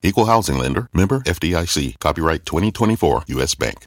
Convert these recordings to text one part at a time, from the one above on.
Equal housing lender, member FDIC, copyright 2024 US Bank.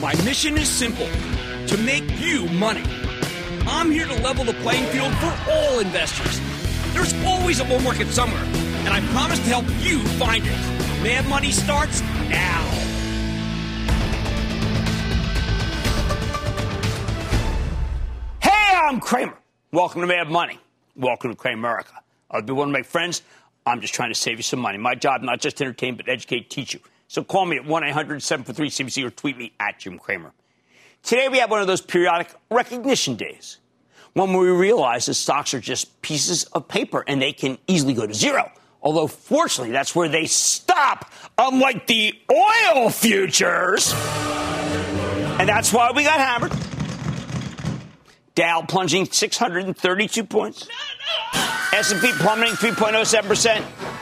My mission is simple to make you money. I'm here to level the playing field for all investors. There's always a bull market somewhere, and I promise to help you find it. Mad Money starts now. Hey, I'm Cramer. Welcome to Mad Money. Welcome to Cramerica. I'll be one of my friends. I'm just trying to save you some money. My job, not just to entertain, but educate, teach you. So call me at 1 800 743 CNBC or tweet me at Jim Cramer. Today we have one of those periodic recognition days when we realize that stocks are just pieces of paper and they can easily go to zero. Although, fortunately, that's where they stop, unlike the oil futures. And that's why we got hammered. Dow plunging 632 points. S&P plummeting 3.07%.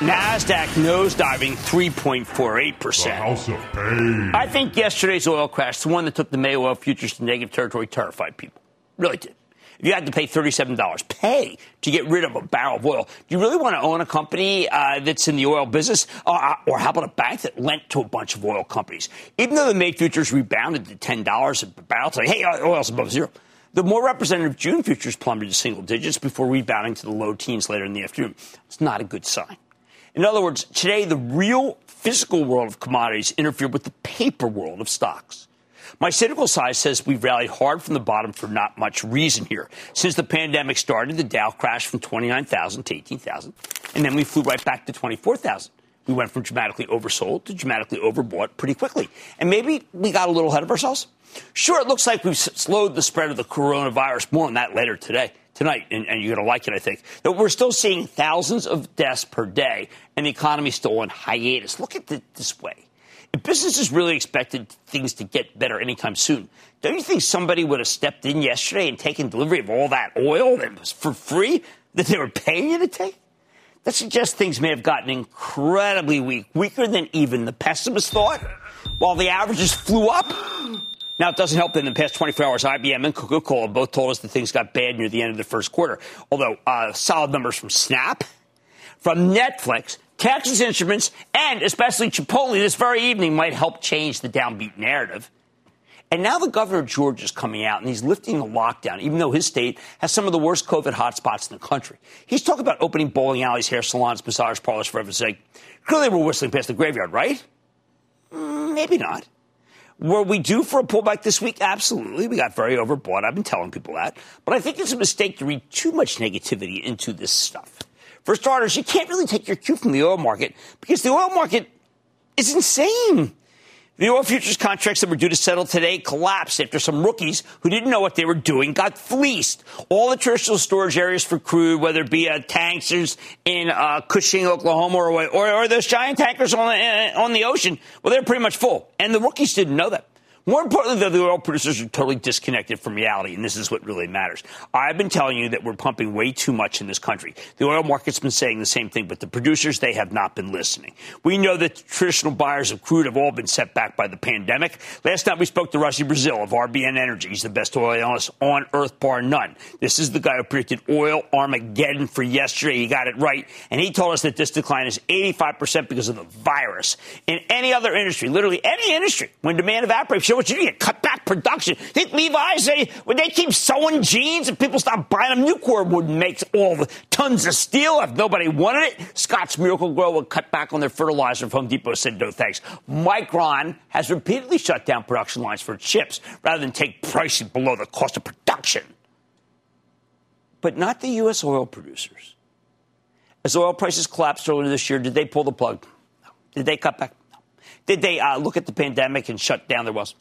NASDAQ nosediving 3.48%. I think yesterday's oil crash, the one that took the May oil futures to negative territory, terrified people. Really did. If you had to pay $37, pay to get rid of a barrel of oil. Do you really want to own a company uh, that's in the oil business? Uh, or how about a bank that lent to a bunch of oil companies? Even though the May futures rebounded to $10 a barrel, it's like, hey, oil's above zero. The more representative June futures plummeted to single digits before rebounding to the low teens later in the afternoon. It's not a good sign. In other words, today the real physical world of commodities interfered with the paper world of stocks. My cynical side says we've rallied hard from the bottom for not much reason here. Since the pandemic started, the Dow crashed from 29,000 to 18,000, and then we flew right back to 24,000. We went from dramatically oversold to dramatically overbought pretty quickly. And maybe we got a little ahead of ourselves. Sure, it looks like we've slowed the spread of the coronavirus. More on that later today tonight, and, and you're going to like it, I think, that we're still seeing thousands of deaths per day, and the economy's still on hiatus. Look at it this way. If businesses really expected things to get better anytime soon, don't you think somebody would have stepped in yesterday and taken delivery of all that oil that was for free that they were paying you to take? That suggests things may have gotten incredibly weak, weaker than even the pessimists thought, while the averages flew up. Now, it doesn't help that in the past 24 hours, IBM and Coca Cola both told us that things got bad near the end of the first quarter. Although, uh, solid numbers from Snap, from Netflix, Texas Instruments, and especially Chipotle this very evening might help change the downbeat narrative. And now the governor of Georgia is coming out and he's lifting the lockdown, even though his state has some of the worst COVID hotspots in the country. He's talking about opening bowling alleys, hair salons, massage parlors, for heaven's sake. Clearly, we're whistling past the graveyard, right? Mm, maybe not. Were we due for a pullback this week? Absolutely. We got very overbought. I've been telling people that. But I think it's a mistake to read too much negativity into this stuff. For starters, you can't really take your cue from the oil market because the oil market is insane. The oil futures contracts that were due to settle today collapsed after some rookies who didn't know what they were doing got fleeced. All the traditional storage areas for crude, whether it be uh, tankers in uh, Cushing, Oklahoma, or, or, or, those giant tankers on the, uh, on the ocean, well, they're pretty much full. And the rookies didn't know that. More importantly, though, the oil producers are totally disconnected from reality, and this is what really matters. I've been telling you that we're pumping way too much in this country. The oil market's been saying the same thing, but the producers, they have not been listening. We know that traditional buyers of crude have all been set back by the pandemic. Last night we spoke to Rusty Braziel of RBN Energy. He's the best oil analyst on earth, bar none. This is the guy who predicted oil Armageddon for yesterday. He got it right, and he told us that this decline is 85% because of the virus. In any other industry, literally any industry, when demand evaporates, what you do. You cut back production. Think Levi's, they, when they keep sewing jeans and people stop buying them, Nucor would make all the tons of steel if nobody wanted it. Scotts Miracle-Gro would cut back on their fertilizer if Home Depot said no thanks. Micron has repeatedly shut down production lines for chips rather than take pricing below the cost of production. But not the U.S. oil producers. As oil prices collapsed earlier this year, did they pull the plug? No. Did they cut back? Did they uh, look at the pandemic and shut down their wells?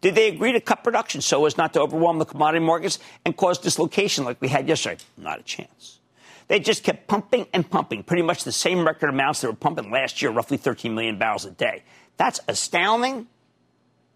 Did they agree to cut production so as not to overwhelm the commodity markets and cause dislocation like we had yesterday? Not a chance. They just kept pumping and pumping, pretty much the same record amounts they were pumping last year, roughly 13 million barrels a day. That's astounding,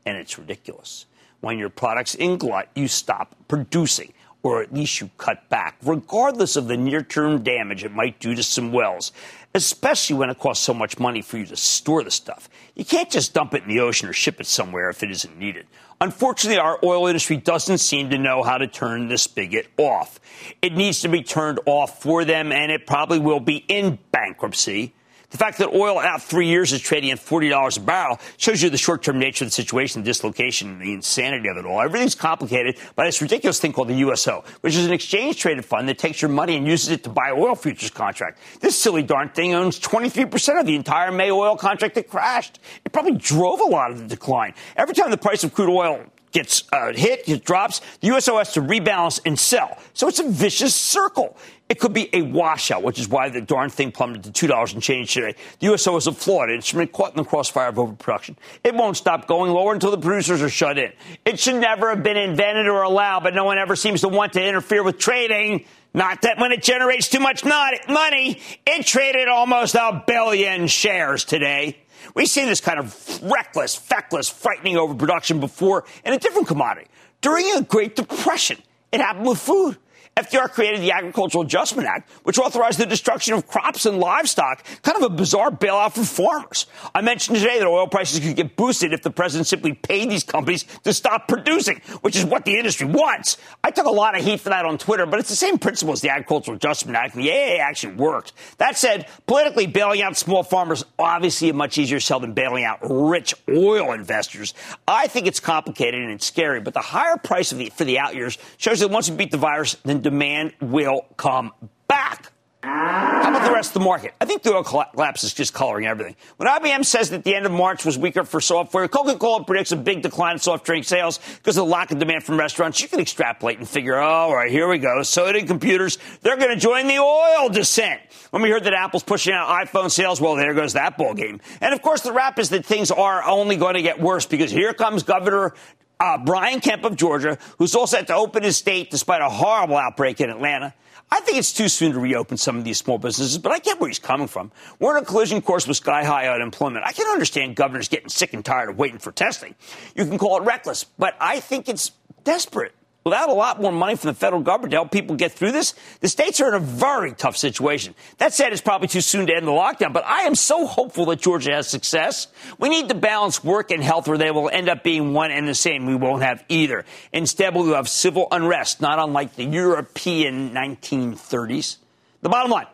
and it's ridiculous. When your product's in glut, you stop producing or at least you cut back, regardless of the near term damage it might do to some wells, especially when it costs so much money for you to store the stuff. You can't just dump it in the ocean or ship it somewhere if it isn't needed. Unfortunately, our oil industry doesn't seem to know how to turn the spigot off. It needs to be turned off for them, and it probably will be in bankruptcy. The fact that oil out three years is trading at $40 a barrel shows you the short term nature of the situation, the dislocation, and the insanity of it all. Everything's complicated by this ridiculous thing called the USO, which is an exchange traded fund that takes your money and uses it to buy oil futures contract. This silly darn thing owns 23% of the entire May oil contract that crashed. It probably drove a lot of the decline. Every time the price of crude oil gets uh, hit, it drops, the USO has to rebalance and sell. So it's a vicious circle. It could be a washout, which is why the darn thing plummeted to $2 and change today. The USO is a flawed instrument caught in the crossfire of overproduction. It won't stop going lower until the producers are shut in. It should never have been invented or allowed, but no one ever seems to want to interfere with trading. Not that when it generates too much money, it traded almost a billion shares today. We've seen this kind of reckless, feckless, frightening overproduction before in a different commodity. During a Great Depression, it happened with food. FDR created the Agricultural Adjustment Act, which authorized the destruction of crops and livestock, kind of a bizarre bailout for farmers. I mentioned today that oil prices could get boosted if the president simply paid these companies to stop producing, which is what the industry wants. I took a lot of heat for that on Twitter, but it's the same principle as the Agricultural Adjustment Act, and the AAA actually worked. That said, politically bailing out small farmers obviously a much easier sell than bailing out rich oil investors. I think it's complicated and it's scary, but the higher price the, for the out years shows that once we beat the virus, then demand will come back. How about the rest of the market? I think the oil collapse is just coloring everything. When IBM says that the end of March was weaker for software, Coca-Cola predicts a big decline in soft drink sales because of the lack of demand from restaurants. You can extrapolate and figure, oh, all right, here we go. So did computers. They're going to join the oil descent. When we heard that Apple's pushing out iPhone sales, well, there goes that ball game. And of course, the wrap is that things are only going to get worse because here comes Governor uh, Brian Kemp of Georgia, who's all set to open his state despite a horrible outbreak in Atlanta. I think it's too soon to reopen some of these small businesses, but I get where he's coming from. We're in a collision course with sky high unemployment. I can understand governors getting sick and tired of waiting for testing. You can call it reckless, but I think it's desperate without a lot more money from the federal government to help people get through this, the states are in a very tough situation. That said, it's probably too soon to end the lockdown, but I am so hopeful that Georgia has success. We need to balance work and health where they will end up being one and the same. We won't have either. Instead, we'll have civil unrest, not unlike the European 1930s. The bottom line.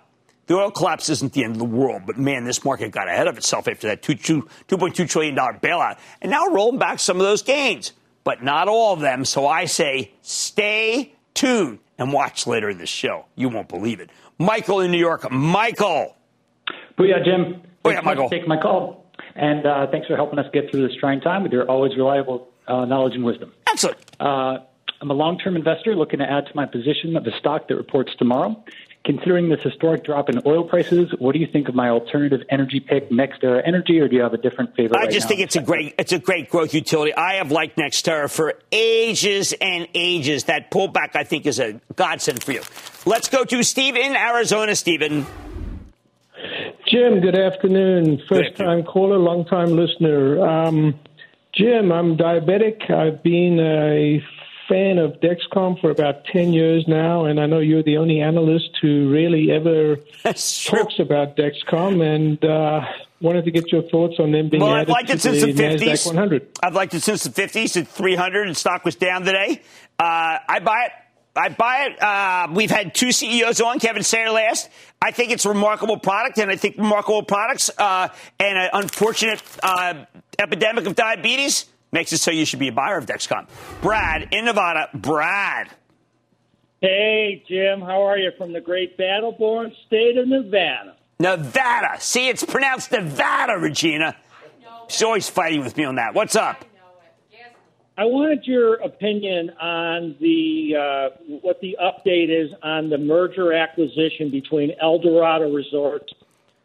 The oil collapse isn't the end of the world, but man, this market got ahead of itself after that $2.2 trillion bailout, and now rolling back some of those gains but not all of them. So I say stay tuned and watch later in the show. You won't believe it. Michael in New York. Michael. Booyah, Jim. Booyah, Michael. Take my call. And uh, thanks for helping us get through this trying time with your always reliable uh, knowledge and wisdom. Excellent. Uh, I'm a long term investor looking to add to my position of a stock that reports tomorrow. Considering this historic drop in oil prices, what do you think of my alternative energy pick, NextEra Energy, or do you have a different favorite? I right just now? think it's a great, it's a great growth utility. I have liked NextEra for ages and ages. That pullback, I think, is a godsend for you. Let's go to Steve in Arizona. Stephen. Jim, good afternoon. First time caller, long time listener. Um, Jim, I'm diabetic. I've been a fan of Dexcom for about 10 years now, and I know you're the only analyst who really ever talks about Dexcom, and uh, wanted to get your thoughts on them being well, added I've liked to it since the, the 50s. NASDAQ 100. I've liked it since the 50s at 300, and stock was down today. Uh, I buy it. I buy it. Uh, we've had two CEOs on, Kevin Sayer last. I think it's a remarkable product, and I think remarkable products uh, and an unfortunate uh, epidemic of diabetes makes it so you should be a buyer of Dexcom. Brad in Nevada. Brad. Hey, Jim. How are you from the great battle-born state of Nevada? Nevada. See, it's pronounced Nevada, Regina. She's always fighting with me on that. What's up? I wanted your opinion on the uh, what the update is on the merger acquisition between Eldorado Resorts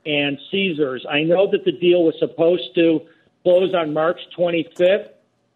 and Caesars. I know that the deal was supposed to close on March 25th,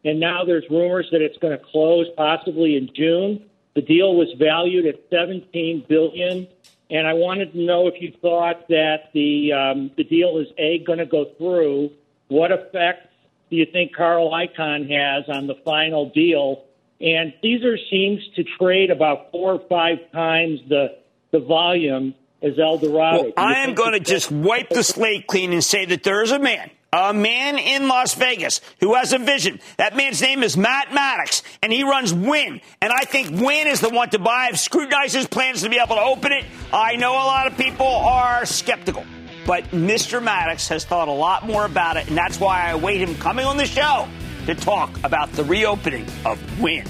and now there's rumors that it's going to close possibly in June. The deal was valued at 17 billion, and I wanted to know if you thought that the um, the deal is a going to go through. What effect do you think Carl Icahn has on the final deal? And Caesar seems to trade about four or five times the the volume as Eldorado. Well, I am going to just wipe the slate clean and say that there is a man a man in Las Vegas who has a vision. That man's name is Matt Maddox, and he runs Wynn. And I think Wynn is the one to buy. I've scrutinized his plans to be able to open it. I know a lot of people are skeptical, but Mr. Maddox has thought a lot more about it, and that's why I await him coming on the show to talk about the reopening of Wynn.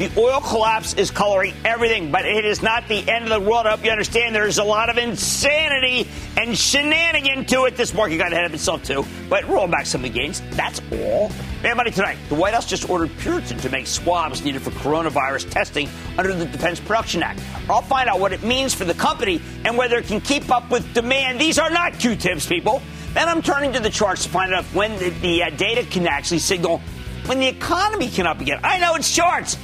The oil collapse is coloring everything, but it is not the end of the world. I hope you understand there's a lot of insanity and shenanigan to it. This market got ahead of itself, too, but rolling back some of the gains. That's all. Man, money tonight. The White House just ordered Puritan to make swabs needed for coronavirus testing under the Defense Production Act. I'll find out what it means for the company and whether it can keep up with demand. These are not Q-tips, people. Then I'm turning to the charts to find out when the, the uh, data can actually signal when the economy can up again. I know it's charts.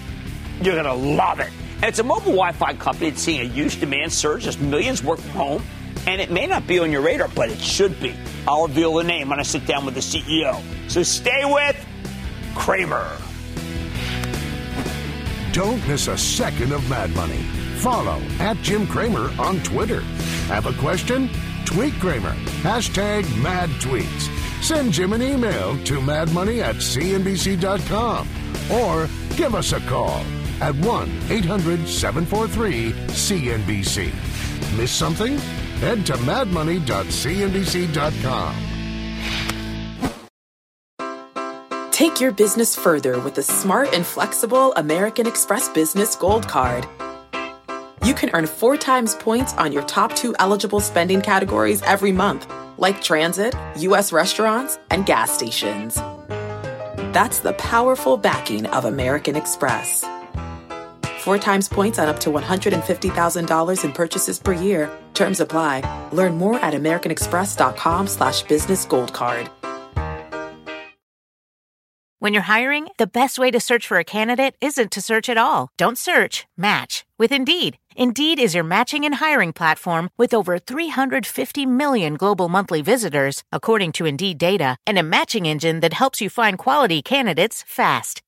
You're going to love it. And it's a mobile Wi Fi company that's seeing a huge demand surge as millions work from home. And it may not be on your radar, but it should be. I'll reveal the name when I sit down with the CEO. So stay with Cramer. Don't miss a second of Mad Money. Follow at Jim Cramer on Twitter. Have a question? Tweet Cramer. Hashtag mad tweets. Send Jim an email to madmoney at cnbc.com or give us a call at 1 800 743 CNBC. Miss something? Head to madmoney.cnbc.com. Take your business further with the smart and flexible American Express Business Gold Card. You can earn four times points on your top two eligible spending categories every month like transit, U.S. restaurants, and gas stations. That's the powerful backing of American Express. Four times points on up to $150,000 in purchases per year. Terms apply. Learn more at americanexpress.com slash business gold card. When you're hiring, the best way to search for a candidate isn't to search at all. Don't search, match with Indeed. Indeed is your matching and hiring platform with over 350 million global monthly visitors, according to Indeed data, and a matching engine that helps you find quality candidates fast.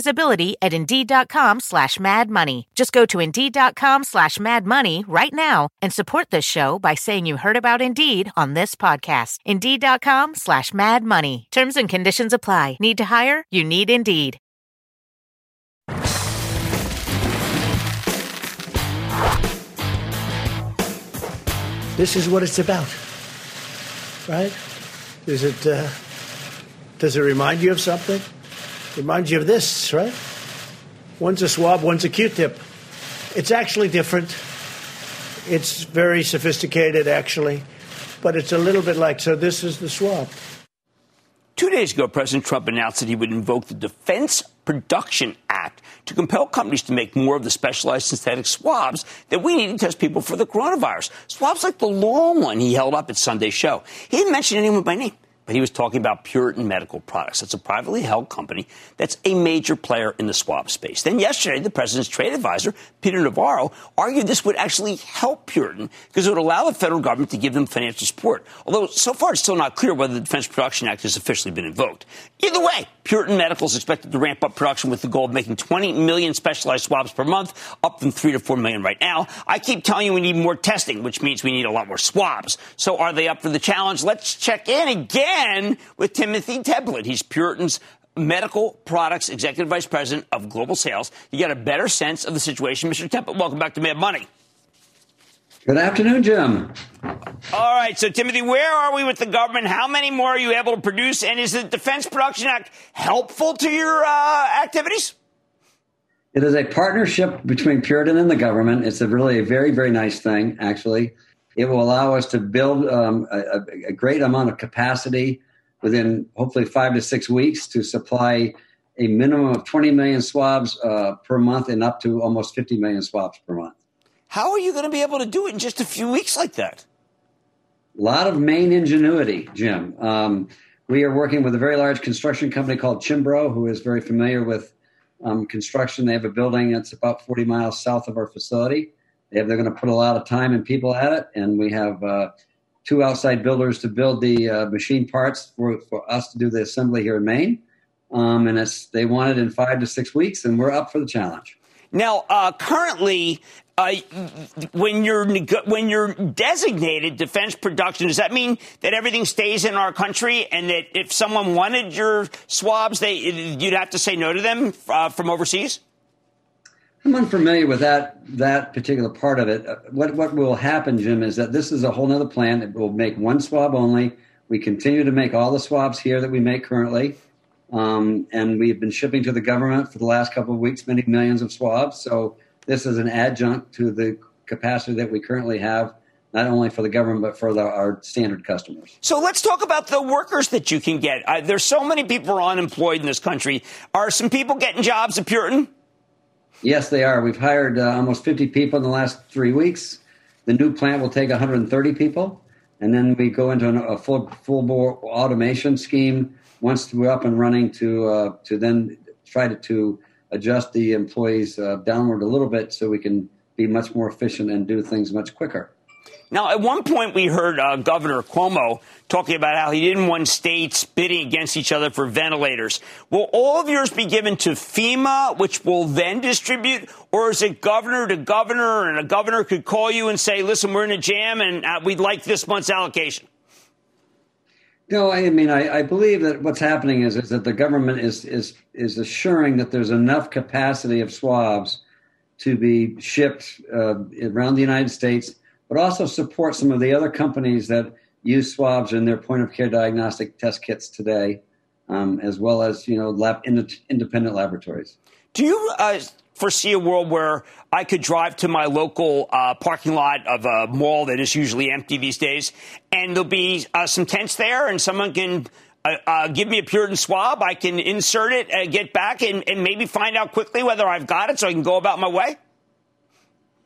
visibility at Indeed.com slash Mad Money. Just go to Indeed.com slash Mad Money right now and support this show by saying you heard about Indeed on this podcast. Indeed.com slash Mad Money. Terms and conditions apply. Need to hire? You need Indeed. This is what it's about, right? Is it? Uh, does it remind you of something? Reminds you of this, right? One's a swab, one's a Q-tip. It's actually different. It's very sophisticated, actually, but it's a little bit like. So this is the swab. Two days ago, President Trump announced that he would invoke the Defense Production Act to compel companies to make more of the specialized synthetic swabs that we need to test people for the coronavirus. Swabs like the long one he held up at Sunday's show. He didn't mention anyone by name but he was talking about Puritan Medical Products. It's a privately held company that's a major player in the swab space. Then yesterday, the president's trade advisor, Peter Navarro, argued this would actually help Puritan because it would allow the federal government to give them financial support. Although so far it's still not clear whether the Defense Production Act has officially been invoked. Either way, Puritan Medical is expected to ramp up production with the goal of making 20 million specialized swabs per month, up from 3 to 4 million right now. I keep telling you we need more testing, which means we need a lot more swabs. So are they up for the challenge? Let's check in again with Timothy Templet. He's Puritan's Medical Products Executive Vice President of Global Sales. You get a better sense of the situation. Mr. Templet, welcome back to Mad Money. Good afternoon, Jim. All right, so Timothy, where are we with the government? How many more are you able to produce? And is the Defense Production Act helpful to your uh, activities? It is a partnership between Puritan and the government. It's a really a very, very nice thing, actually. It will allow us to build um, a, a, great amount of capacity within hopefully five to six weeks to supply a minimum of 20 million swabs uh, per month and up to almost 50 million swabs per month. How are you going to be able to do it in just a few weeks like that? A lot of Maine ingenuity, Jim. Um, we are working with a very large construction company called Cianbro, who is very familiar with um, construction. They have a building that's about 40 miles south of our facility. They they're going to put a lot of time and people at it, and we have uh, two outside builders to build the uh, machine parts for, for us to do the assembly here in Maine. Um, and it's, they want it in five to six weeks, and we're up for the challenge. Now, uh, currently, uh, when you're when you're designated defense production, does that mean that everything stays in our country, and that if someone wanted your swabs, they you'd have to say no to them uh, from overseas? I'm unfamiliar with that that particular part of it. Uh, what what will happen, Jim, is that this is a whole other plan. It will make one swab only. We continue to make all the swabs here that we make currently, um, and we've been shipping to the government for the last couple of weeks many millions of swabs. So this is an adjunct to the capacity that we currently have not only for the government but for the, our standard customers. So let's talk about the workers that you can get. Uh, there's so many people unemployed in this country. Are some people getting jobs at Puritan? Yes, they are. We've hired uh, almost 50 people in the last three weeks. The new plant will take 130 people, and then we go into an, a full full bore automation scheme once we're up and running to uh, to then try to, to adjust the employees uh, downward a little bit so we can be much more efficient and do things much quicker. Now, at one point, we heard uh, Governor Cuomo talking about how he didn't want states bidding against each other for ventilators. Will all of yours be given to FEMA, which will then distribute, or is it governor to governor, and a governor could call you and say, "Listen, we're in a jam, and uh, we'd like this month's allocation"? No, I mean, I, I, believe that what's happening is, is that the government is, is, is assuring that there's enough capacity of swabs to be shipped uh, around the United States, but also support some of the other companies that use swabs in their point of care diagnostic test kits today, um, as well as you know lab, independent laboratories. Do you uh, foresee a world where I could drive to my local uh, parking lot of a mall that is usually empty these days, and there'll be uh, some tents there, and someone can uh, uh give me a Puritan swab. I can insert it, get back, and, and, maybe find out quickly whether I've got it, so I can go about my way.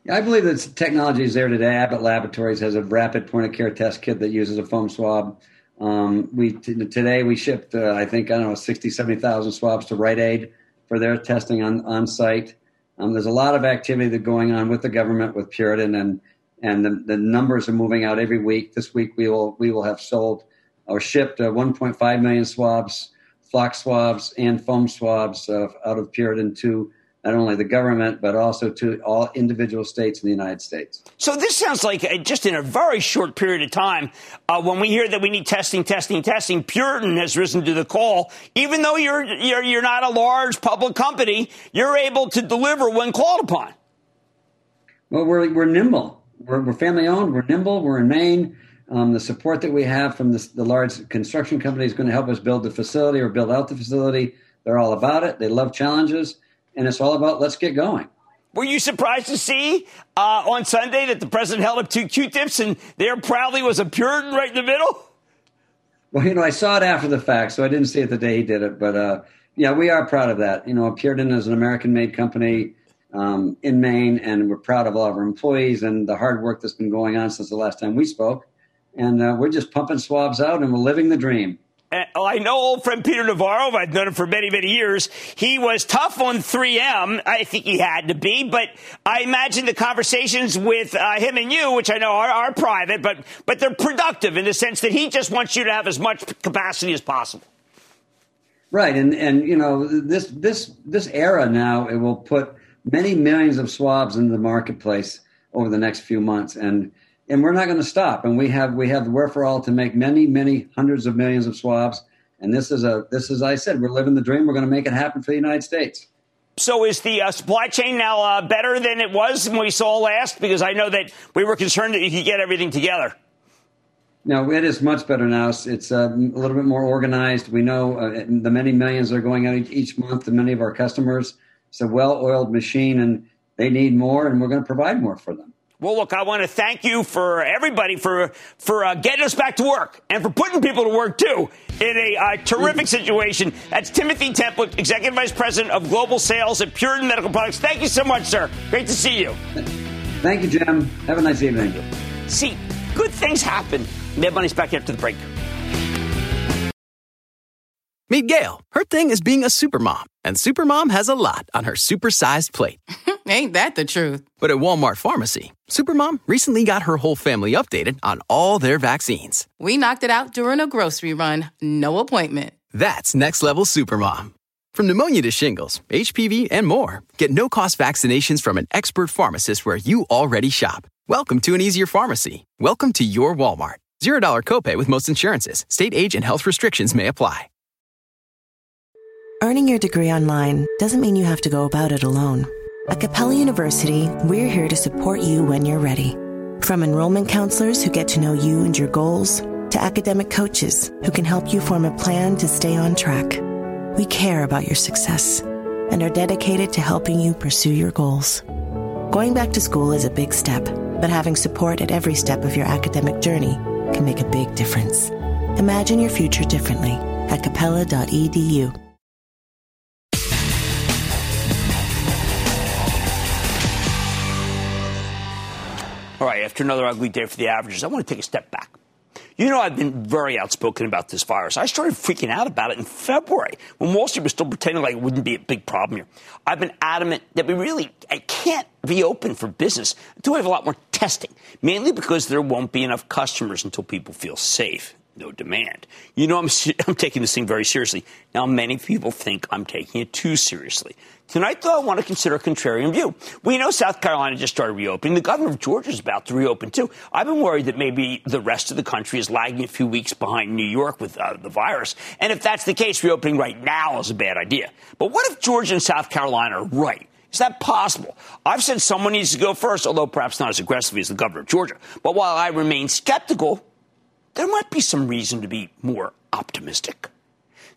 I believe that technology is there today. Abbott Laboratories has a rapid point of care test kit that uses a foam swab. Um, we t- today we shipped, uh, I think, I don't know, 60, 70,000 swabs to Rite Aid for their testing on, on site. Um, there's a lot of activity that going on with the government, with Puritan, and and the, the numbers are moving out every week. This week we will we will have sold or shipped uh, 1.5 million swabs, flock swabs, and foam swabs uh, out of Puritan to not only the government, but also to all individual states in the United States. So this sounds like uh, just in a very short period of time, uh, when we hear that we need testing, testing, testing, Puritan has risen to the call. Even though you're, you're, you're not a large public company, you're able to deliver when called upon. Well, we're, we're nimble. We're, we're family owned. We're nimble. We're in Maine. Um, the support that we have from the, the large construction company is going to help us build the facility or build out the facility. They're all about it. They love challenges and it's all about let's get going. Were you surprised to see uh, on Sunday that the president held up two Q-tips and there proudly was a Puritan right in the middle? Well, you know, I saw it after the fact, so I didn't see it the day he did it. But uh, yeah, we are proud of that. You know, Puritan is an American-made company um, in Maine, and we're proud of all of our employees and the hard work that's been going on since the last time we spoke. And uh, we're just pumping swabs out, and we're living the dream. Well, I know old friend Peter Navarro. I've known him for many, many years. He was tough on 3M. I think he had to be, but I imagine the conversations with uh, him and you, which I know are, are private, but but they're productive in the sense that he just wants you to have as much capacity as possible. Right, and and you know this this this era now it will put many millions of swabs into the marketplace over the next few months, and and we're not going to stop. And we have we have the wherewithal to make many many hundreds of millions of swabs. And this is a this is I said we're living the dream. We're going to make it happen for the United States. So is the uh, supply chain now uh, better than it was when we saw last? Because I know that we were concerned that you could get everything together. No, it is much better now. It's, it's uh, a little bit more organized. We know uh, the many millions that are going out each month to many of our customers. It's a well-oiled machine, and they need more, and we're going to provide more for them. Well, look, I want to thank you for everybody for for uh, getting us back to work and for putting people to work too in a uh, terrific situation. That's Timothy Templet, Executive Vice President of Global Sales at Puritan Medical Products. Thank you so much, sir. Great to see you. Thank you, Jim. Have a nice evening. See, good things happen. Mad Money's back after the break. Meet Gail. Her thing is being a supermom, and supermom has a lot on her supersized plate. Ain't that the truth? But at Walmart Pharmacy, Supermom recently got her whole family updated on all their vaccines. We knocked it out during a grocery run, no appointment. That's next level Supermom. From pneumonia to shingles, HPV, and more, get no cost vaccinations from an expert pharmacist where you already shop. Welcome to an easier pharmacy. Welcome to your Walmart. $0 copay with most insurances. State age and health restrictions may apply. Earning your degree online doesn't mean you have to go about it alone. At Capella University, we're here to support you when you're ready. From enrollment counselors who get to know you and your goals, to academic coaches who can help you form a plan to stay on track. We care about your success and are dedicated to helping you pursue your goals. Going back to school is a big step, but having support at every step of your academic journey can make a big difference. Imagine your future differently at capella.edu. All right, after another ugly day for the averages, I want to take a step back. You know, I've been very outspoken about this virus. I started freaking out about it in February when Wall Street was still pretending like it wouldn't be a big problem here. I've been adamant that we really can't reopen for business until we have a lot more testing, mainly because there won't be enough customers until people feel safe no demand. You know, I'm, I'm taking this thing very seriously. Now, many people think I'm taking it too seriously. Tonight, though, I want to consider a contrarian view. We know South Carolina just started reopening. The governor of Georgia is about to reopen, too. I've been worried that maybe the rest of the country is lagging a few weeks behind New York with uh, the virus. And if that's the case, reopening right now is a bad idea. But what if Georgia and South Carolina are right? Is that possible? I've said someone needs to go first, although perhaps not as aggressively as the governor of Georgia. But while I remain skeptical, there might be some reason to be more optimistic.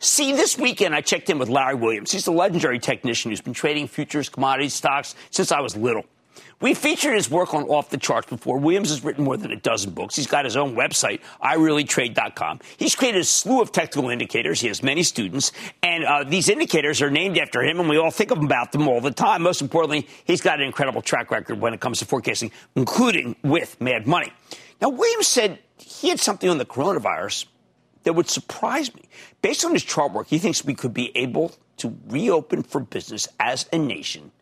See, this weekend I checked in with Larry Williams. He's a legendary technician who's been trading futures, commodity stocks since I was little. We featured his work on Off the Charts before. Williams has written more than a dozen books. He's got his own website, ireallytrade.com. He's created a slew of technical indicators. He has many students, and uh, these indicators are named after him, and we all think about them all the time. Most importantly, he's got an incredible track record when it comes to forecasting, including with Mad Money. Now, Williams said he had something on the coronavirus that would surprise me. Based on his chart work, he thinks we could be able to reopen for business as a nation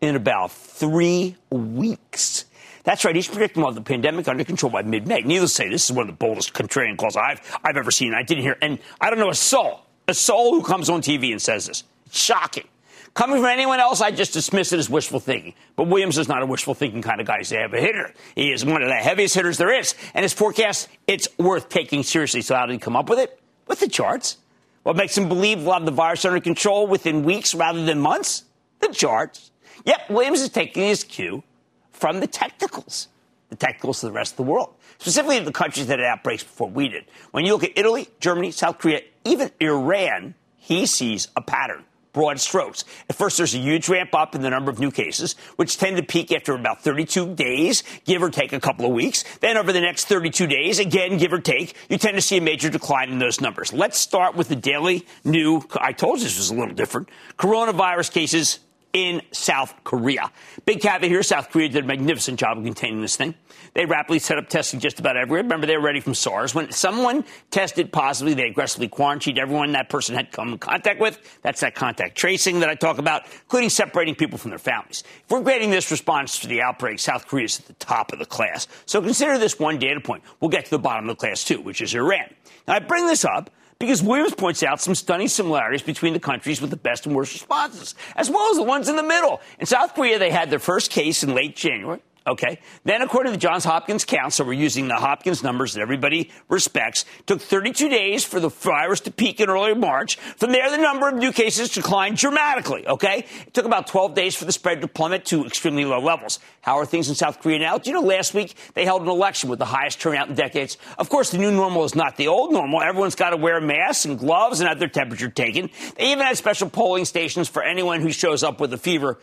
in about three weeks. That's right. He's predicting we'll have the pandemic under control by mid-May. Needless to say, this is one of the boldest contrarian calls I've I've ever seen. I didn't hear, and I don't know a soul, a soul who comes on TV and says this. Shocking. Coming from anyone else, I just dismiss it as wishful thinking. But Williams is not a wishful thinking kind of guy. He's a heavy hitter. He is one of the heaviest hitters there is. And his forecast, it's worth taking seriously. So how did he come up with it? With the charts. What makes him believe we'll have the virus under control within weeks rather than months? The charts. Yep, Williams is taking his cue from the technicals. The technicals of the rest of the world. Specifically the countries that had outbreaks before we did. When you look at Italy, Germany, South Korea, even Iran, he sees a pattern broad strokes. At first, there's a huge ramp up in the number of new cases, which tend to peak after about 32 days, give or take a couple of weeks. Then over the next 32 days, again, give or take, you tend to see a major decline in those numbers. Let's start with the daily new, I told you this was a little different, coronavirus cases in South Korea. Big caveat here South Korea did a magnificent job of containing this thing. They rapidly set up testing just about everywhere. Remember, they were ready from SARS. When someone tested positively, they aggressively quarantined everyone that person had come in contact with. That's that contact tracing that I talk about, including separating people from their families. If we're grading this response to the outbreak, South Korea is at the top of the class. So consider this one data point. We'll get to the bottom of the class, too, which is Iran. Now, I bring this up because Williams points out some stunning similarities between the countries with the best and worst responses, as well as the ones in the middle. In South Korea, they had their first case in late January. Okay. Then, according to the Johns Hopkins count, so we're using the Hopkins numbers that everybody respects, took 32 days for the virus to peak in early March. From there, the number of new cases declined dramatically. Okay. It took about 12 days for the spread to plummet to extremely low levels. How are things in South Korea now? Do you know last week they held an election with the highest turnout in decades? Of course, the new normal is not the old normal. Everyone's got to wear masks and gloves and have their temperature taken. They even had special polling stations for anyone who shows up with a fever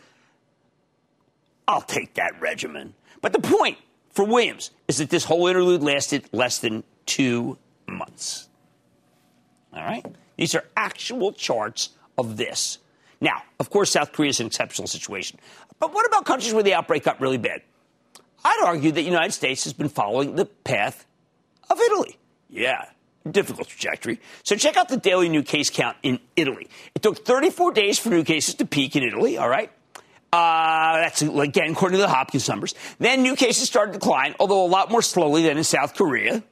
I'll take that regimen. But the point for Williams is that this whole interlude lasted less than two months. All right? These are actual charts of this. Now, of course, South Korea is an exceptional situation. But what about countries where the outbreak got really bad? I'd argue that the United States has been following the path of Italy. Yeah, difficult trajectory. So check out the daily new case count in Italy. It took 34 days for new cases to peak in Italy, all right? Uh, that's again according to the Hopkins numbers. Then new cases started to decline, although a lot more slowly than in South Korea.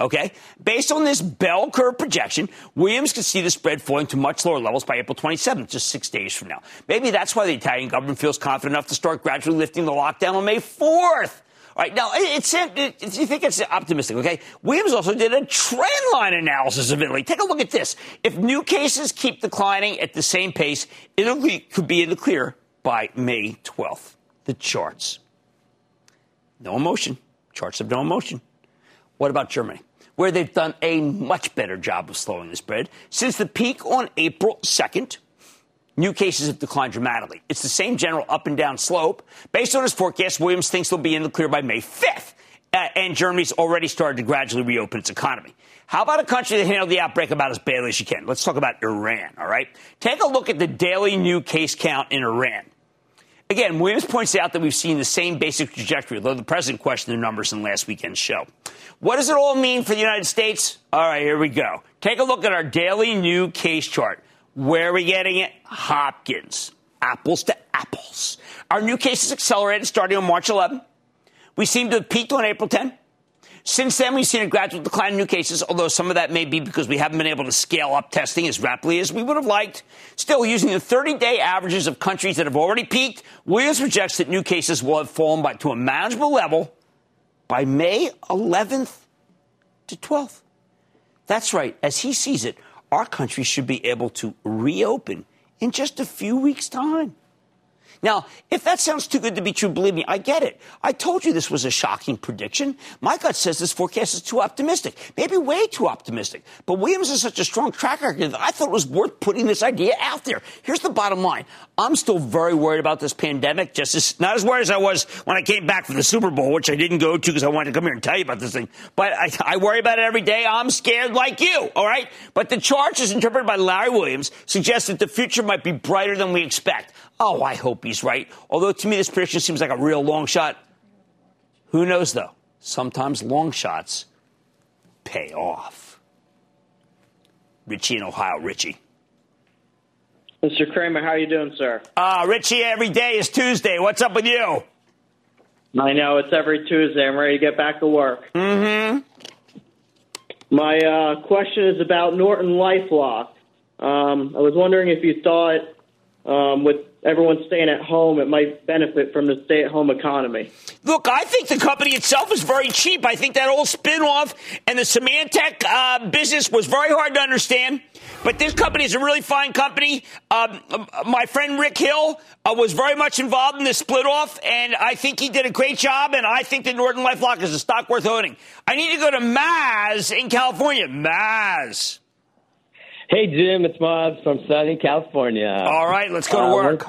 Okay. Based on this bell curve projection, Williams could see the spread falling to much lower levels by April 27th, just six days from now. Maybe that's why the Italian government feels confident enough to start gradually lifting the lockdown on May 4th. All right, now it's, it's, you think it's optimistic, okay? Williams also did a trend line analysis of Italy. Take a look at this. If new cases keep declining at the same pace, Italy could be in the clear by May 12th. The charts. No emotion. Charts have no emotion. What about Germany? Where they've done a much better job of slowing the spread. Since the peak on April 2nd, new cases have declined dramatically. It's the same general up and down slope. Based on his forecast, Williams thinks they'll be in the clear by May 5th. Uh, and Germany's already started to gradually reopen its economy. How about a country that handled the outbreak about as badly as you can? Let's talk about Iran, all right? Take a look at the daily new case count in Iran. Again, Williams points out that we've seen the same basic trajectory, although the president questioned the numbers in last weekend's show. What does it all mean for the United States? All right, here we go. Take a look at our daily new case chart. Where are we getting it? Hopkins. Apples to apples. Our new cases accelerated starting on March 11. We seem to have peaked on April 10. Since then, we've seen a gradual decline in new cases, although some of that may be because we haven't been able to scale up testing as rapidly as we would have liked. Still, using the 30 day averages of countries that have already peaked, Williams projects that new cases will have fallen by, to a manageable level by May 11th to 12th. That's right. As he sees it, our country should be able to reopen in just a few weeks' time. Now, if that sounds too good to be true, believe me, I get it. I told you this was a shocking prediction. My gut says this forecast is too optimistic, maybe way too optimistic. But Williams has such a strong track record that I thought it was worth putting this idea out there. Here's the bottom line. I'm still very worried about this pandemic, just as, not as worried as I was when I came back from the Super Bowl, which I didn't go to because I wanted to come here and tell you about this thing. But I, I worry about it every day. I'm scared like you, all right? But the charts, as interpreted by Larry Williams, suggest that the future might be brighter than we expect. Oh, I hope he's right. Although to me, this prediction seems like a real long shot. Who knows, though? Sometimes long shots pay off. Richie in Ohio. Richie. Mr. Cramer, how are you doing, sir? Ah, uh, Richie, every day is Tuesday. What's up with you? I know, it's every Tuesday. I'm ready to get back to work. Mm-hmm. My uh, question is about Norton LifeLock. Um, I was wondering if you thought um, with everyone staying at home, it might benefit from the stay at home economy. Look, I think the company itself is very cheap. I think that whole spin off and the Symantec uh, business was very hard to understand. But this company is a really fine company. Um, my friend Rick Hill uh, was very much involved in this split off, and I think he did a great job. And I think that Norton LifeLock is a stock worth owning. I need to go to Maz in California. Maz. Hey, Jim, it's Maz from Southern California. All right, let's go to uh, work.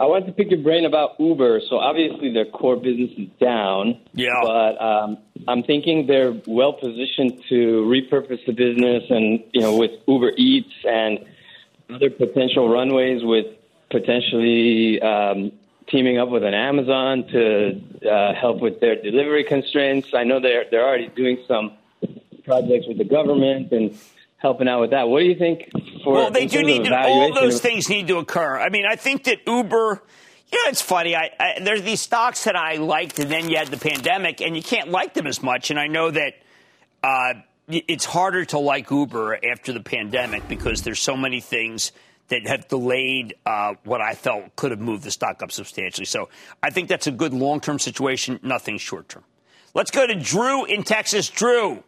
I want to pick your brain about Uber. So obviously their core business is down. Yeah. But um, I'm thinking they're well positioned to repurpose the business, and you know, with Uber Eats and other potential runways with potentially um, teaming up with an Amazon to uh, help with their delivery constraints. I know they're they're already doing some projects with the government and helping out with that. What do you think? For well, they do need to, all those things need to occur. I mean, I think that Uber. You know, it's funny. I, I, there's these stocks that I liked, and then you had the pandemic, and you can't like them as much. And I know that uh, it's harder to like Uber after the pandemic because there's so many things that have delayed uh, what I felt could have moved the stock up substantially. So I think that's a good long term situation, nothing short term. Let's go to Drew in Texas. Drew.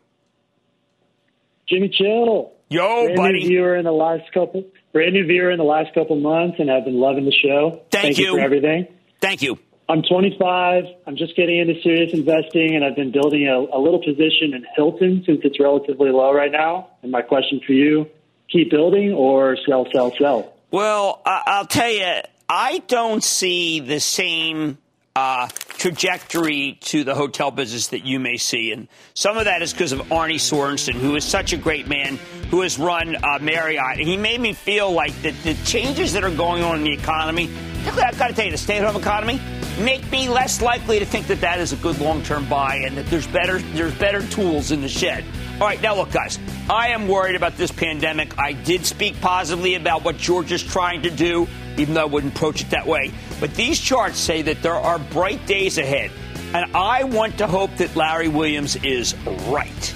Jimmy Chill. Yo, brand buddy. New viewer in the last couple, brand new viewer in the last couple months, and I've been loving the show. Thank you. you. for everything. Thank you. I'm 25. I'm just getting into serious investing, and I've been building a, a little position in Hilton since it's relatively low right now. And my question for you: keep building or sell, sell, sell? Well, I'll tell you, I don't see the same uh, trajectory to the hotel business that you may see. And some of that is because of Arne Sorenson, who is such a great man who has run uh, Marriott. And he made me feel like that the changes that are going on in the economy, I've got to tell you, the stay at home economy, make me less likely to think that that is a good long term buy and that there's better, there's better tools in the shed. All right, now look, guys, I am worried about this pandemic. I did speak positively about what Georgia's trying to do, even though I wouldn't approach it that way. But these charts say that there are bright days ahead. And I want to hope that Larry Williams is right.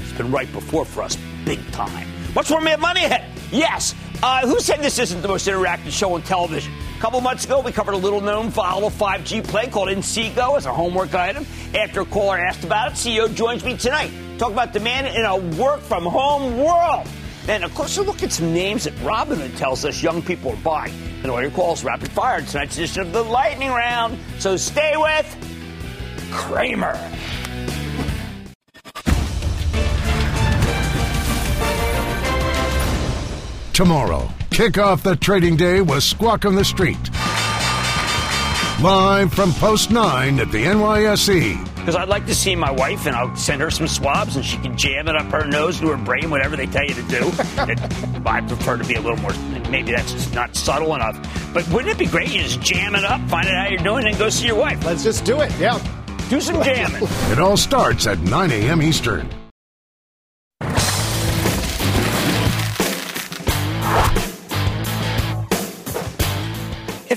He's been right before for us, big time. What's more, man, money ahead? Yes. Uh, who said this isn't the most interactive show on television? A couple months ago, we covered a little known volatile 5G play called Inseego as a homework item. After a caller asked about it, CEO joins me tonight. Talk about demand in a work from home world. And of course, we'll look at some names that Robinhood tells us young people are buying. And all your calls rapid fire tonight's edition of the Lightning Round. So stay with Cramer. Tomorrow, kick off the trading day with Squawk on the Street. Live from Post 9 at the NYSE. Because I'd like to see my wife, and I'll send her some swabs, and she can jam it up her nose to her brain, whatever they tell you to do. And I prefer to be a little more. Maybe that's not subtle enough. But wouldn't it be great? You just jam it up, find out how you're doing, and go see your wife. Let's just do it. Yeah. Do some jamming. It all starts at 9 a.m. Eastern.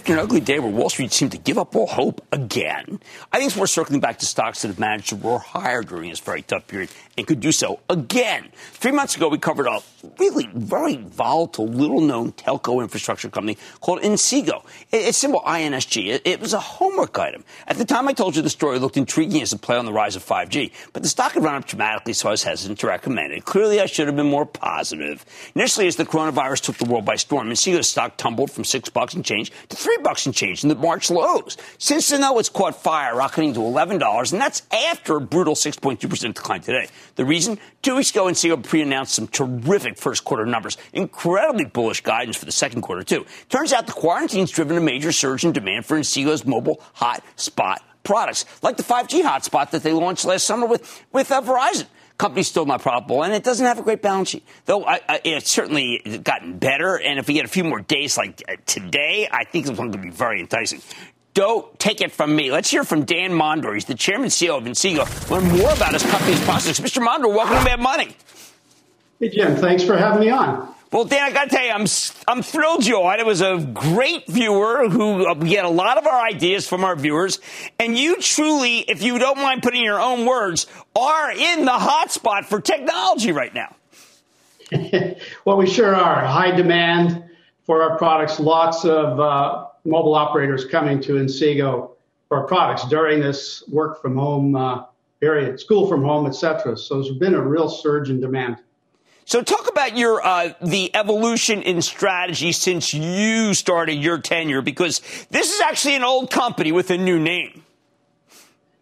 After an ugly day where Wall Street seemed to give up all hope again, I think it's worth circling back to stocks that have managed to roar higher during this very tough period and could do so again. Three months ago, we covered a really very volatile, little known telco infrastructure company called Inseego. It's symbol INSG. It, was a homework item. At the time I told you the story looked intriguing as a play on the rise of 5G, but the stock had run up dramatically, so I was hesitant to recommend it. Clearly, I should have been more positive. Initially, as the coronavirus took the world by storm, Inseego's stock tumbled from six bucks and change to three bucks and change in the March lows. Since then, though, it's caught fire, rocketing to $11, and that's after a brutal 6.2% decline today. The reason? Two weeks ago, Inseego pre-announced some terrific first quarter numbers. Incredibly bullish guidance for the second quarter, too. Turns out the quarantine's driven a major surge in demand for Inseego's mobile hotspot products, like the 5G hotspot that they launched last summer with, with uh, Verizon. Company's still not profitable, and it doesn't have a great balance sheet. Though I, I, it's certainly gotten better, and if we get a few more days like uh, today, I think it's going to be very enticing. Don't take it from me. Let's hear from Dan Mondor. He's the chairman and CEO of Inseego. Learn more about his company's prospects. Mr. Mondor, welcome to Mad Money. Hey, Jim, thanks for having me on. Well, Dan, I got to tell you, I'm I'm thrilled on. It was a great viewer who uh, we get a lot of our ideas from our viewers, and you truly, if you don't mind putting your own words, are in the hot spot for technology right now. Well, we sure are. High demand for our products. Lots of uh, mobile operators coming to Inseego for products during this work from home uh, period, school from home, et cetera. So there's been a real surge in demand. So, talk about your uh, the evolution in strategy since you started your tenure, because this is actually an old company with a new name.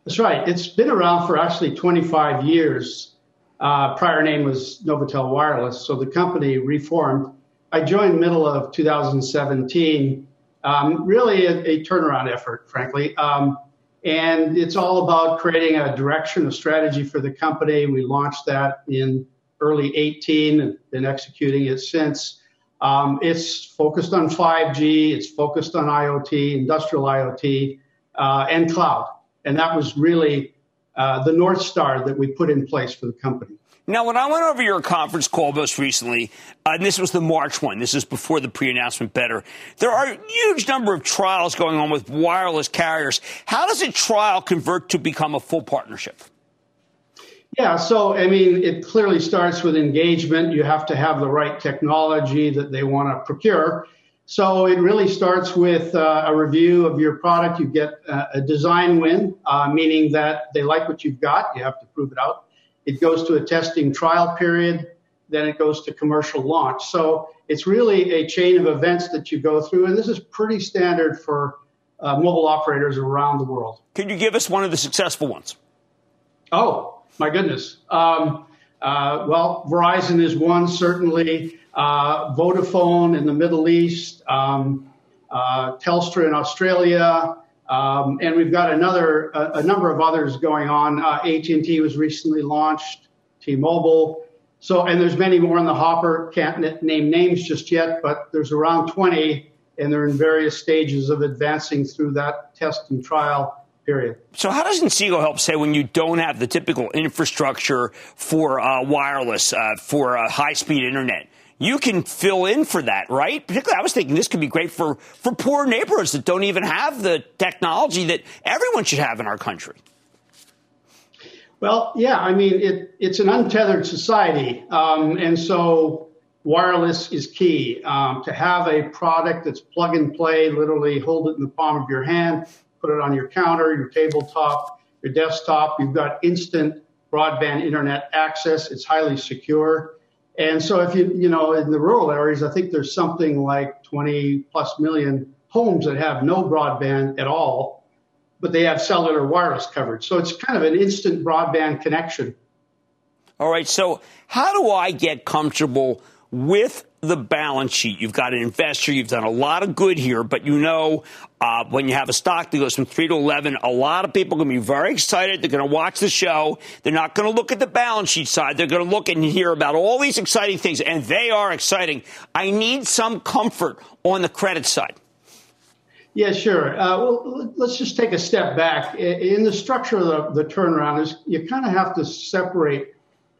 That's right. It's been around for actually 25 years. Uh, prior name was Novatel Wireless, so the company reformed. I joined middle of 2017. Um, really a, a, turnaround effort, frankly. Um, and it's all about creating a direction, a strategy for the company. We launched that in early 18 and been executing it since. Um, it's focused on 5G, it's focused on IoT, industrial IoT, uh, and cloud. And that was really uh, the North Star that we put in place for the company. Now, when I went over your conference call most recently, uh, and this was the March one, this is before the pre announcement better, there are a huge number of trials going on with wireless carriers. How does a trial convert to become a full partnership? Yeah, so I mean, it clearly starts with engagement. You have to have the right technology that they want to procure. So it really starts with uh, a review of your product. You get uh, a design win, uh, meaning that they like what you've got. You have to prove it out. It goes to a testing trial period. Then it goes to commercial launch. So it's really a chain of events that you go through. And this is pretty standard for uh, mobile operators around the world. Could you give us one of the successful ones? Oh, my goodness. Um, uh, well, Verizon is one, certainly. Uh, Vodafone in the Middle East, um, uh, Telstra in Australia, um, and we've got another a, number of others going on. Uh, AT&T was recently launched, T-Mobile. So, and there's many more in the hopper. Can't name names just yet, but there's around 20, and they're in various stages of advancing through that test and trial period. So, how does Inseego help, say, when you don't have the typical infrastructure for uh, wireless, uh, for uh, high speed internet? You can fill in for that, right? Particularly, I was thinking this could be great for, for poor neighborhoods that don't even have the technology that everyone should have in our country. Well, yeah, I mean, it, it's an untethered society. Um, and so wireless is key. Um, to have a product that's plug and play, literally hold it in the palm of your hand, put it on your counter, your tabletop, your desktop. You've got instant broadband internet access. It's highly secure. And so if you, you know, in the rural areas, I think there's something like 20 plus million homes that have no broadband at all, but they have cellular wireless coverage. So it's kind of an instant broadband connection. All right. So how do I get comfortable with the balance sheet. You've got an investor. You've done a lot of good here, but you know uh, when you have a stock that goes from three to eleven, a lot of people are going to be very excited. They're going to watch the show. They're not going to look at the balance sheet side. They're going to look and hear about all these exciting things, and they are exciting. I need some comfort on the credit side. Yeah, sure. Uh, well, let's just take a step back. In the structure of the, the turnaround, is you kind of have to separate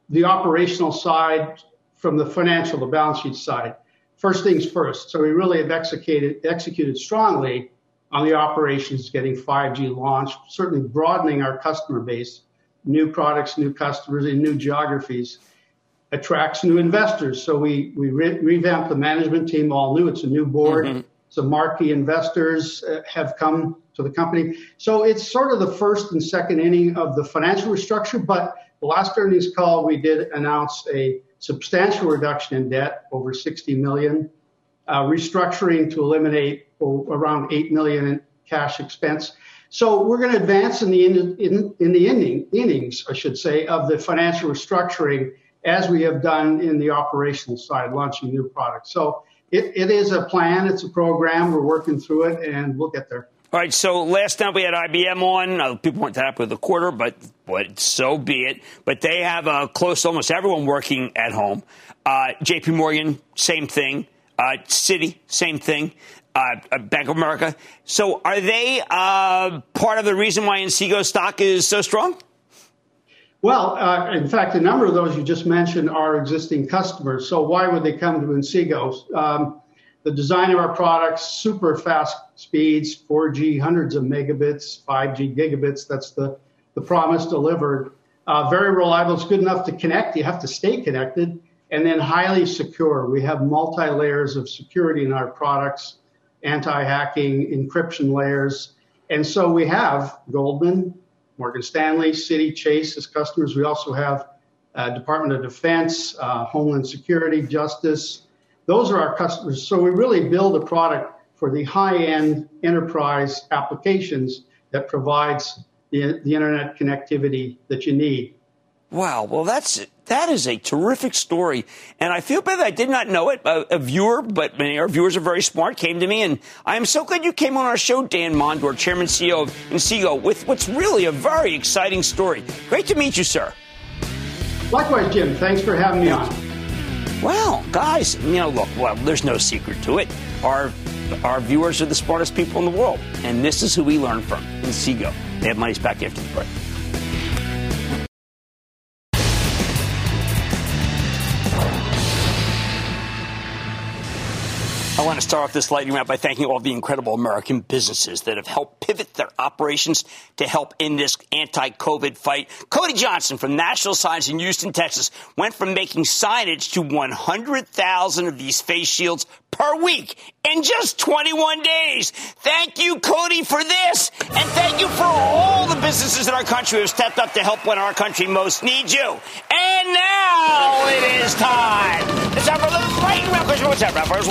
the operational side from the financial, the balance sheet side. First things first. So we really have executed, executed strongly on the operations, getting 5G launched, certainly broadening our customer base, new products, new customers in new geographies, attracts new investors. So we, we re- revamped the management team, all new. It's a new board. Mm-hmm. Some marquee investors uh, have come to the company. So it's sort of the first and second inning of the financial restructure. But the last earnings call, we did announce a substantial reduction in debt, over 60 million, uh, restructuring to eliminate around 8 million in cash expense. So we're going to advance in the in, in, in the inning, innings, I should say, of the financial restructuring as we have done in the operational side, launching new products. So it, it is a plan, it's a program. We're working through it, and we'll get there. All right, so last time we had IBM on, uh, people weren't that happy with the quarter, but but so be it. But they have uh, close to almost everyone working at home. Uh, J.P. Morgan, same thing. Uh, Citi, same thing. Uh, uh, Bank of America. So are they part of the reason why Inseego stock is so strong? Well, in fact, a number of those you just mentioned are existing customers. So why would they come to Inseego? Um, the design of our products, super fast speeds, 4G, hundreds of megabits, 5G gigabits. That's the, the promise delivered. Uh, very reliable. It's good enough to connect. You have to stay connected. And then highly secure. We have multi layers of security in our products, anti hacking, encryption layers. And so we have Goldman, Morgan Stanley, Citi, Chase as customers. We also have uh, Department of Defense, uh, Homeland Security, Justice, those are our customers. So we really build a product for the high-end enterprise applications that provides the, the internet connectivity that you need. Wow. Well, that's that is a terrific story, and I feel bad that I did not know it. A, a viewer, but many our viewers are very smart, came to me, and I am so glad you came on our show, Dan Mondor, Chairman CEO of Inseego, with what's really a very exciting story. Great to meet you, sir. Likewise, Jim. Thanks for having me on. Well, guys, you know, look, well, there's no secret to it. Our our viewers are the smartest people in the world, and this is who we learn from Inseego. They have money's back after the break. I want to start off this lightning round by thanking all the incredible American businesses that have helped pivot their operations to help in this anti-COVID fight. Cody Johnson from National Signs in Houston, Texas, went from making signage to 100,000 of these face shields per week in just 21 days. Thank you, Cody, for this. And thank you for all the businesses in our country who have stepped up to help when our country most needs you. And now it is time. It's time for the lightning round. What's that, rappers?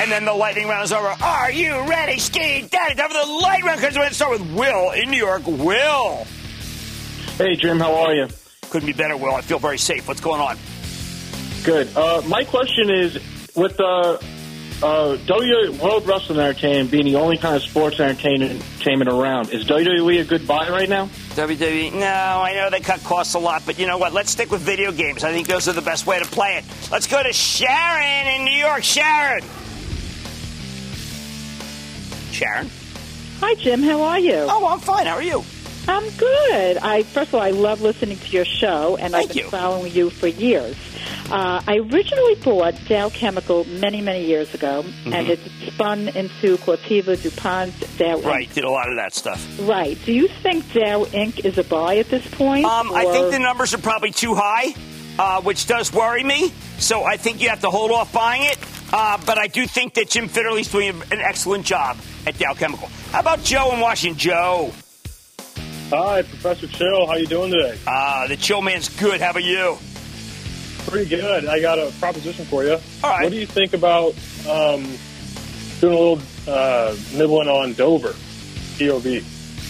And then the lightning round is over. Are you ready, Ski Daddy? Time for the lightning round because we're going to start with Will in New York. Will. Hey, Jim, how are you? Couldn't be better, Will. I feel very safe. What's going on? Good. Uh, my question is with the uh, WWE World Wrestling Entertainment being the only kind of sports entertainment, entertainment around, is WWE a good buy right now? WWE, no, I know they cut costs a lot, but you know what? Let's stick with video games. I think those are the best way to play it. Let's go to Sharon in New York. Sharon. Sharon. Hi, Jim. How are you? Oh, I'm fine. How are you? I'm good. I first of all, I love listening to your show, and Thank I've been you. following you for years. Uh, I originally bought Dow Chemical many, many years ago, and Mhm. it's spun into Corteva, DuPont, Dow. Inc. Right, did a lot of that stuff. Right. Do you think Dow Inc. is a buy at this point? Um, I think the numbers are probably too high, uh, which does worry me. So I think you have to hold off buying it. Uh, but I do think that Jim Fitterling's doing an excellent job at Dow Chemical. How about Joe in Washington? Joe. Hi, Professor Chill. How you doing today? Ah, the Chill Man's good. How about you? Pretty good. I got a proposition for you. All right. What do you think about um, doing a little uh, nibbling on Dover, DOV?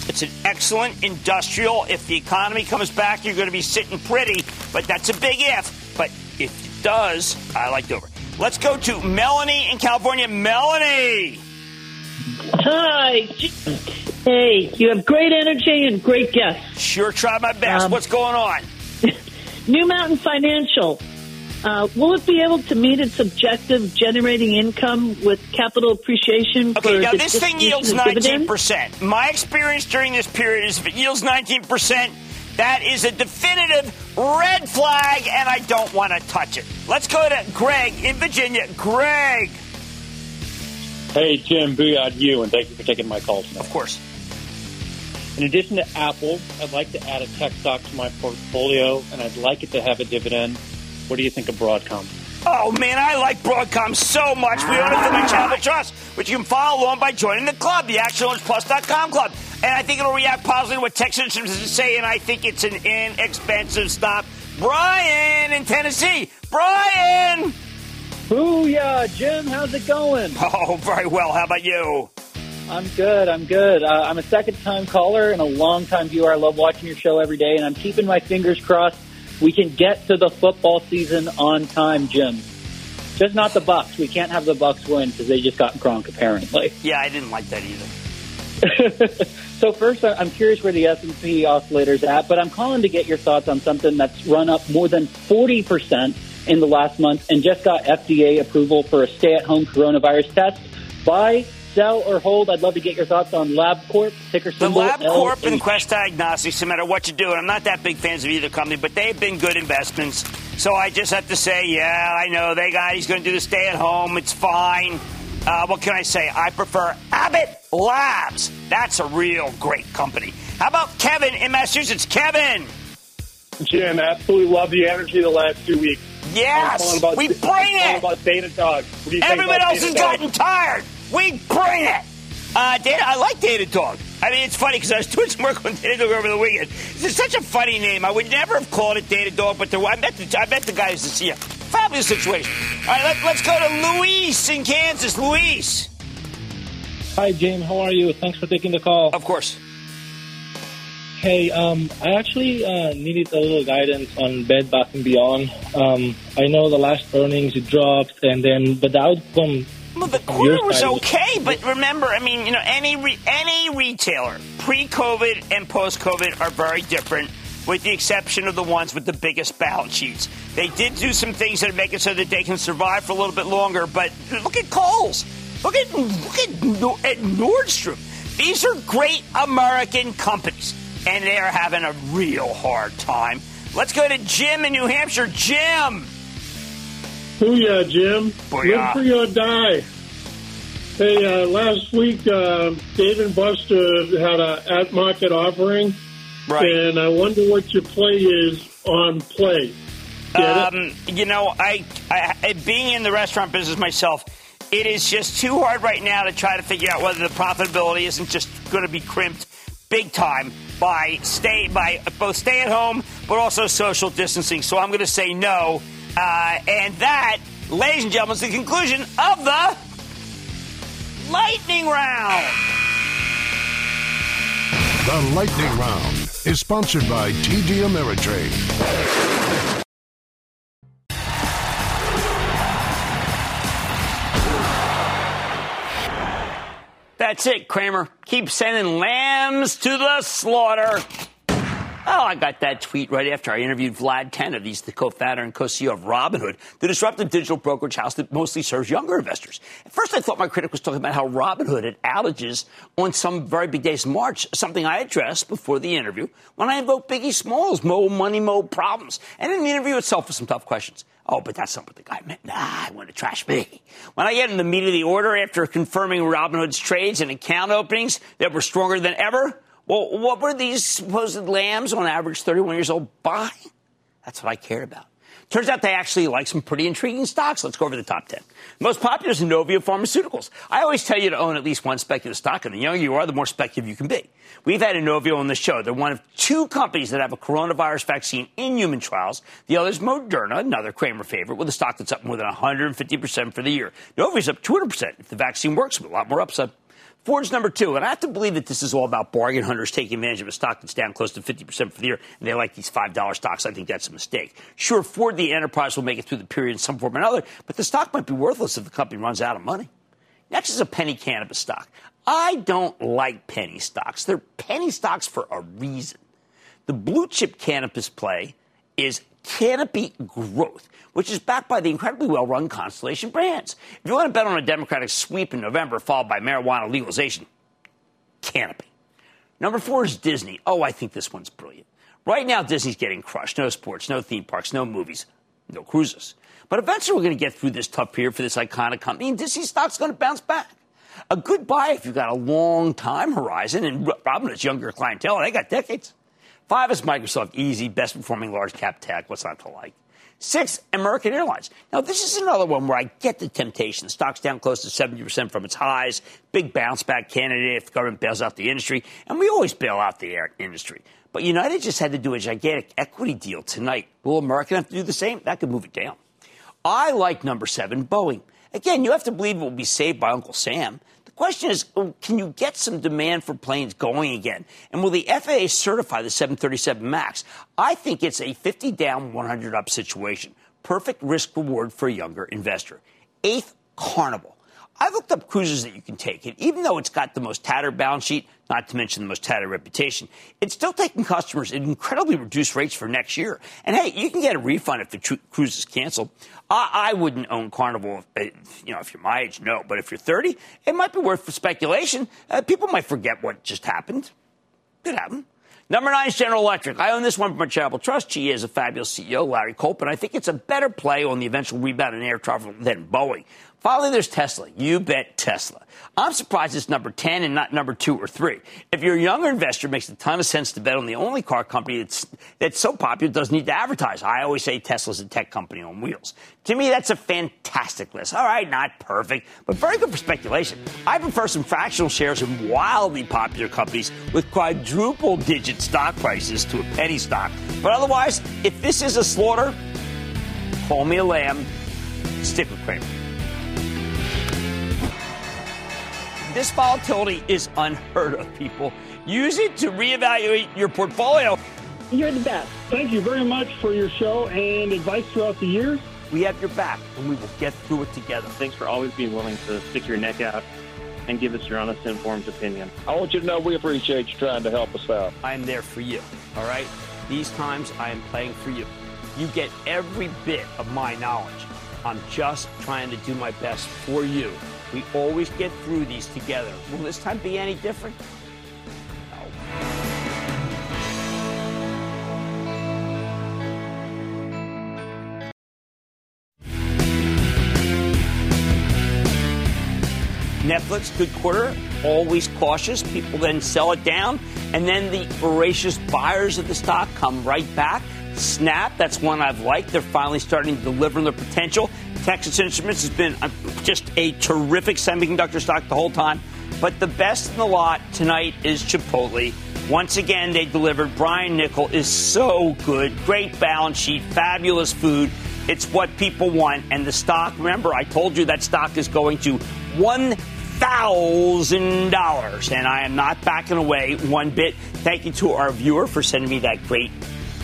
It's an excellent industrial. If the economy comes back, you're going to be sitting pretty, but that's a big if. But if it does, I like Dover. Let's go to Melanie in California. Melanie! Hi. Hey, you have great energy and great guests. Sure, try my best. What's going on? New Mountain Financial. Uh, will it be able to meet its objective generating income with capital appreciation? Okay, for now the this thing yields 19%. My experience during this period is if it yields 19%, that is a definitive red flag, and I don't want to touch it. Let's go to Greg in Virginia. Greg! Hey, Jim, booyah to you, and thank you for taking my call tonight. Of course. In addition to Apple, I'd like to add a tech stock to my portfolio, and I'd like it to have a dividend. What do you think of Broadcom? Oh man, I like Broadcom so much. We own it through my Channel Trust, which you can follow along by joining the club, the ActionAlertsPlus.com club. And I think it'll react positively to what Texans is saying. And I think it's an inexpensive stop. Brian in Tennessee. Brian! Booyah, Jim. How's it going? Oh, very well. How about you? I'm good. I'm good. Uh, I'm a second time caller and a long time viewer. I love watching your show every day, and I'm keeping my fingers crossed we can get to the football season on time, Jim. Just not the Bucs. We can't have the Bucs win because they just got Gronk, apparently. Yeah, I didn't like that either. So first, I'm curious where the S&P oscillator's at, but I'm calling to get your thoughts on something that's run up more than 40% in the last month and just got FDA approval for a stay-at-home coronavirus test. Buy, sell, or hold? I'd love to get your thoughts on LabCorp, ticker The symbol LabCorp and Quest Diagnostics, no matter what you do, and I'm not that big fans of either company, but they've been good investments. So I just have to say, yeah, I know they got. He's going to do the stay at home. It's fine. Uh, what can I say? I prefer Abbott Labs. That's a real great company. How about Kevin in Massachusetts? Kevin. Jim, absolutely love the energy the last two weeks. Yes, about, we I'm bring it. about Datadog. What do you think Everyone else has Datadog? gotten tired. We bring it. Uh, Data, I like Datadog. I mean, it's funny because I was doing some work on Datadog over the weekend. It's such a funny name. I would never have called it Datadog, but the, I met the I met the guy who's the CEO. Fabulous situation. All right, let, let's go to Luis in Kansas. Luis. Hi, James. How are you? Thanks for taking the call. Of course. Hey, um, I actually uh, needed a little guidance on Bed Bath and Beyond. Um, I know the last earnings it dropped, and then but the outcome. Well, the quarter was okay, but remember, I mean, you know, any re- any retailer, pre-COVID and post-COVID, are very different. with the exception of the ones with the biggest balance sheets. They did do some things that make it so that they can survive for a little bit longer, but look at Kohl's. Look at look at, at Nordstrom. These are great American companies, and they are having a real hard time. Let's go to Jim in New Hampshire. Jim. Booyah, Jim. Booyah. Live free or die. Hey, uh, last week, uh, Dave and Buster had a at market offering. Right. And I wonder what your play is on play. Um, you know, I, I being in the restaurant business myself, it is just too hard right now to try to figure out whether the profitability isn't just going to be crimped big time by stay by both stay at home but also social distancing. So I'm going to say no, uh, and that, ladies and gentlemen, is the conclusion of the lightning round. The lightning round is sponsored by TD Ameritrade. That's it, Cramer. Keep sending lambs to the slaughter. Oh, I got that tweet right after I interviewed Vlad Tenev. He's the co-founder and co-CEO of Robinhood, the disruptive digital brokerage house that mostly serves younger investors. At first, I thought my critic was talking about how Robinhood had outages on some very big days in March, something I addressed before the interview when I invoked Biggie Smalls' Mo Money Mo problems, and in the interview itself with some tough questions. Oh, but that's not what the guy meant. Nah, I want to trash me. When I get in the meat of the order after confirming Robinhood's trades and account openings that were stronger than ever, well, what were these supposed lambs on average 31 years old buying? That's what I cared about. Turns out they actually like some pretty intriguing stocks. Let's go over the top 10. Most popular is Inovio Pharmaceuticals. I always tell you to own at least one speculative stock, and the younger you are, the more speculative you can be. We've had Inovio on the show. They're one of two companies that have a coronavirus vaccine in human trials. The other is Moderna, another Cramer favorite, with a stock that's up more than 150% for the year. Inovio's up 200% if the vaccine works, a lot more upside. Ford's number two, and I have to believe that this is all about bargain hunters taking advantage of a stock that's down close to 50% for the year, and they like these $5 stocks. I think that's a mistake. Sure, Ford, the enterprise, will make it through the period in some form or another, but the stock might be worthless if the company runs out of money. Next is a penny cannabis stock. I don't like penny stocks. They're penny stocks for a reason. The blue chip cannabis play is Canopy Growth, which is backed by the incredibly well run Constellation Brands. If you want to bet on a Democratic sweep in November followed by marijuana legalization, Canopy. Number four is Disney. Oh, I think this one's brilliant. Right now, Disney's getting crushed. No sports, no theme parks, no movies, no cruises. But eventually, we're going to get through this tough period for this iconic company, and Disney stock's going to bounce back. A good buy if you've got a long time horizon, and Robinhood's younger clientele, they got decades. Five is Microsoft, easy, best performing large cap tech. What's not to like? Six, American Airlines. Now, this is another one where I get the temptation. Stock's down close to 70% from its highs. Big bounce back candidate if the government bails out the industry. And we always bail out the air industry. But United just had to do a gigantic equity deal tonight. Will American have to do the same? That could move it down. I like number seven, Boeing. Again, you have to believe it will be saved by Uncle Sam. Question is, oh, can you get some demand for planes going again? And will the FAA certify the 737 MAX? I think it's a 50 down, 100 up situation. Perfect risk reward for a younger investor. Eighth, Carnival. I looked up cruises that you can take, and even though it's got the most tattered balance sheet, not to mention the most tattered reputation, it's still taking customers at incredibly reduced rates for next year. And hey, you can get a refund if the tr- cruise is canceled. I, I wouldn't own Carnival, if, you know, if you're my age, no. But if you're 30, it might be worth speculation. Uh, people might forget what just happened. Could happen. Number nine is General Electric. I own this one from a charitable trust. GE is a fabulous CEO, Larry Culp, and I think it's a better play on the eventual rebound in air travel than Boeing. Finally, there's Tesla. You bet Tesla. I'm surprised it's number 10 and not number two or three. If you're a younger investor, it makes a ton of sense to bet on the only car company that's, that's so popular it doesn't need to advertise. I always say Tesla's a tech company on wheels. To me, that's a fantastic list. All right, not perfect, but very good for speculation. I prefer some fractional shares in wildly popular companies with quadruple digit stock prices to a penny stock. But otherwise, if this is a slaughter, call me a lamb, stick with Cramer. This volatility is unheard of, people. Use it to reevaluate your portfolio. You're the best. Thank you very much for your show and advice throughout the years. We have your back, and we will get through it together. Thanks for always being willing to stick your neck out and give us your honest, informed opinion. I want you to know we appreciate you trying to help us out. I am there for you, all right? These times I am playing for you. You get every bit of my knowledge. I'm just trying to do my best for you. We always get through these together. Will this time be any different? Netflix, good quarter, always cautious. People then sell it down, and then the voracious buyers of the stock come right back. Snap, that's one I've liked. They're finally starting to deliver on their potential. Texas Instruments has been uh, just a terrific semiconductor stock the whole time. But the best in the lot tonight is Chipotle. Once again, they delivered. Brian Niccol is so good. Great balance sheet, fabulous food. It's what people want. And the stock, remember, I told you that stock is going to $1,000. And I am not backing away one bit. Thank you to our viewer for sending me that great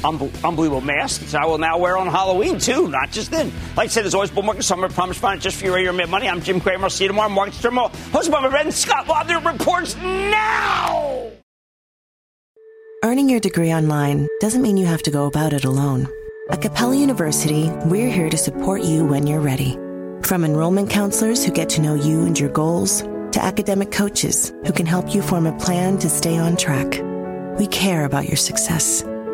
unbelievable mask that I will now wear on Halloween, too, not just then. Like I said, there's always bull market summer. Promise find it just for your radio mid money. I'm Jim Cramer. I'll see you tomorrow. Markets Terminal. Hosted by my friend Scott Wapner reports now. Earning your degree online doesn't mean you have to go about it alone. At Capella University, we're here to support you when you're ready. From enrollment counselors who get to know you and your goals, to academic coaches who can help you form a plan to stay on track. We care about your success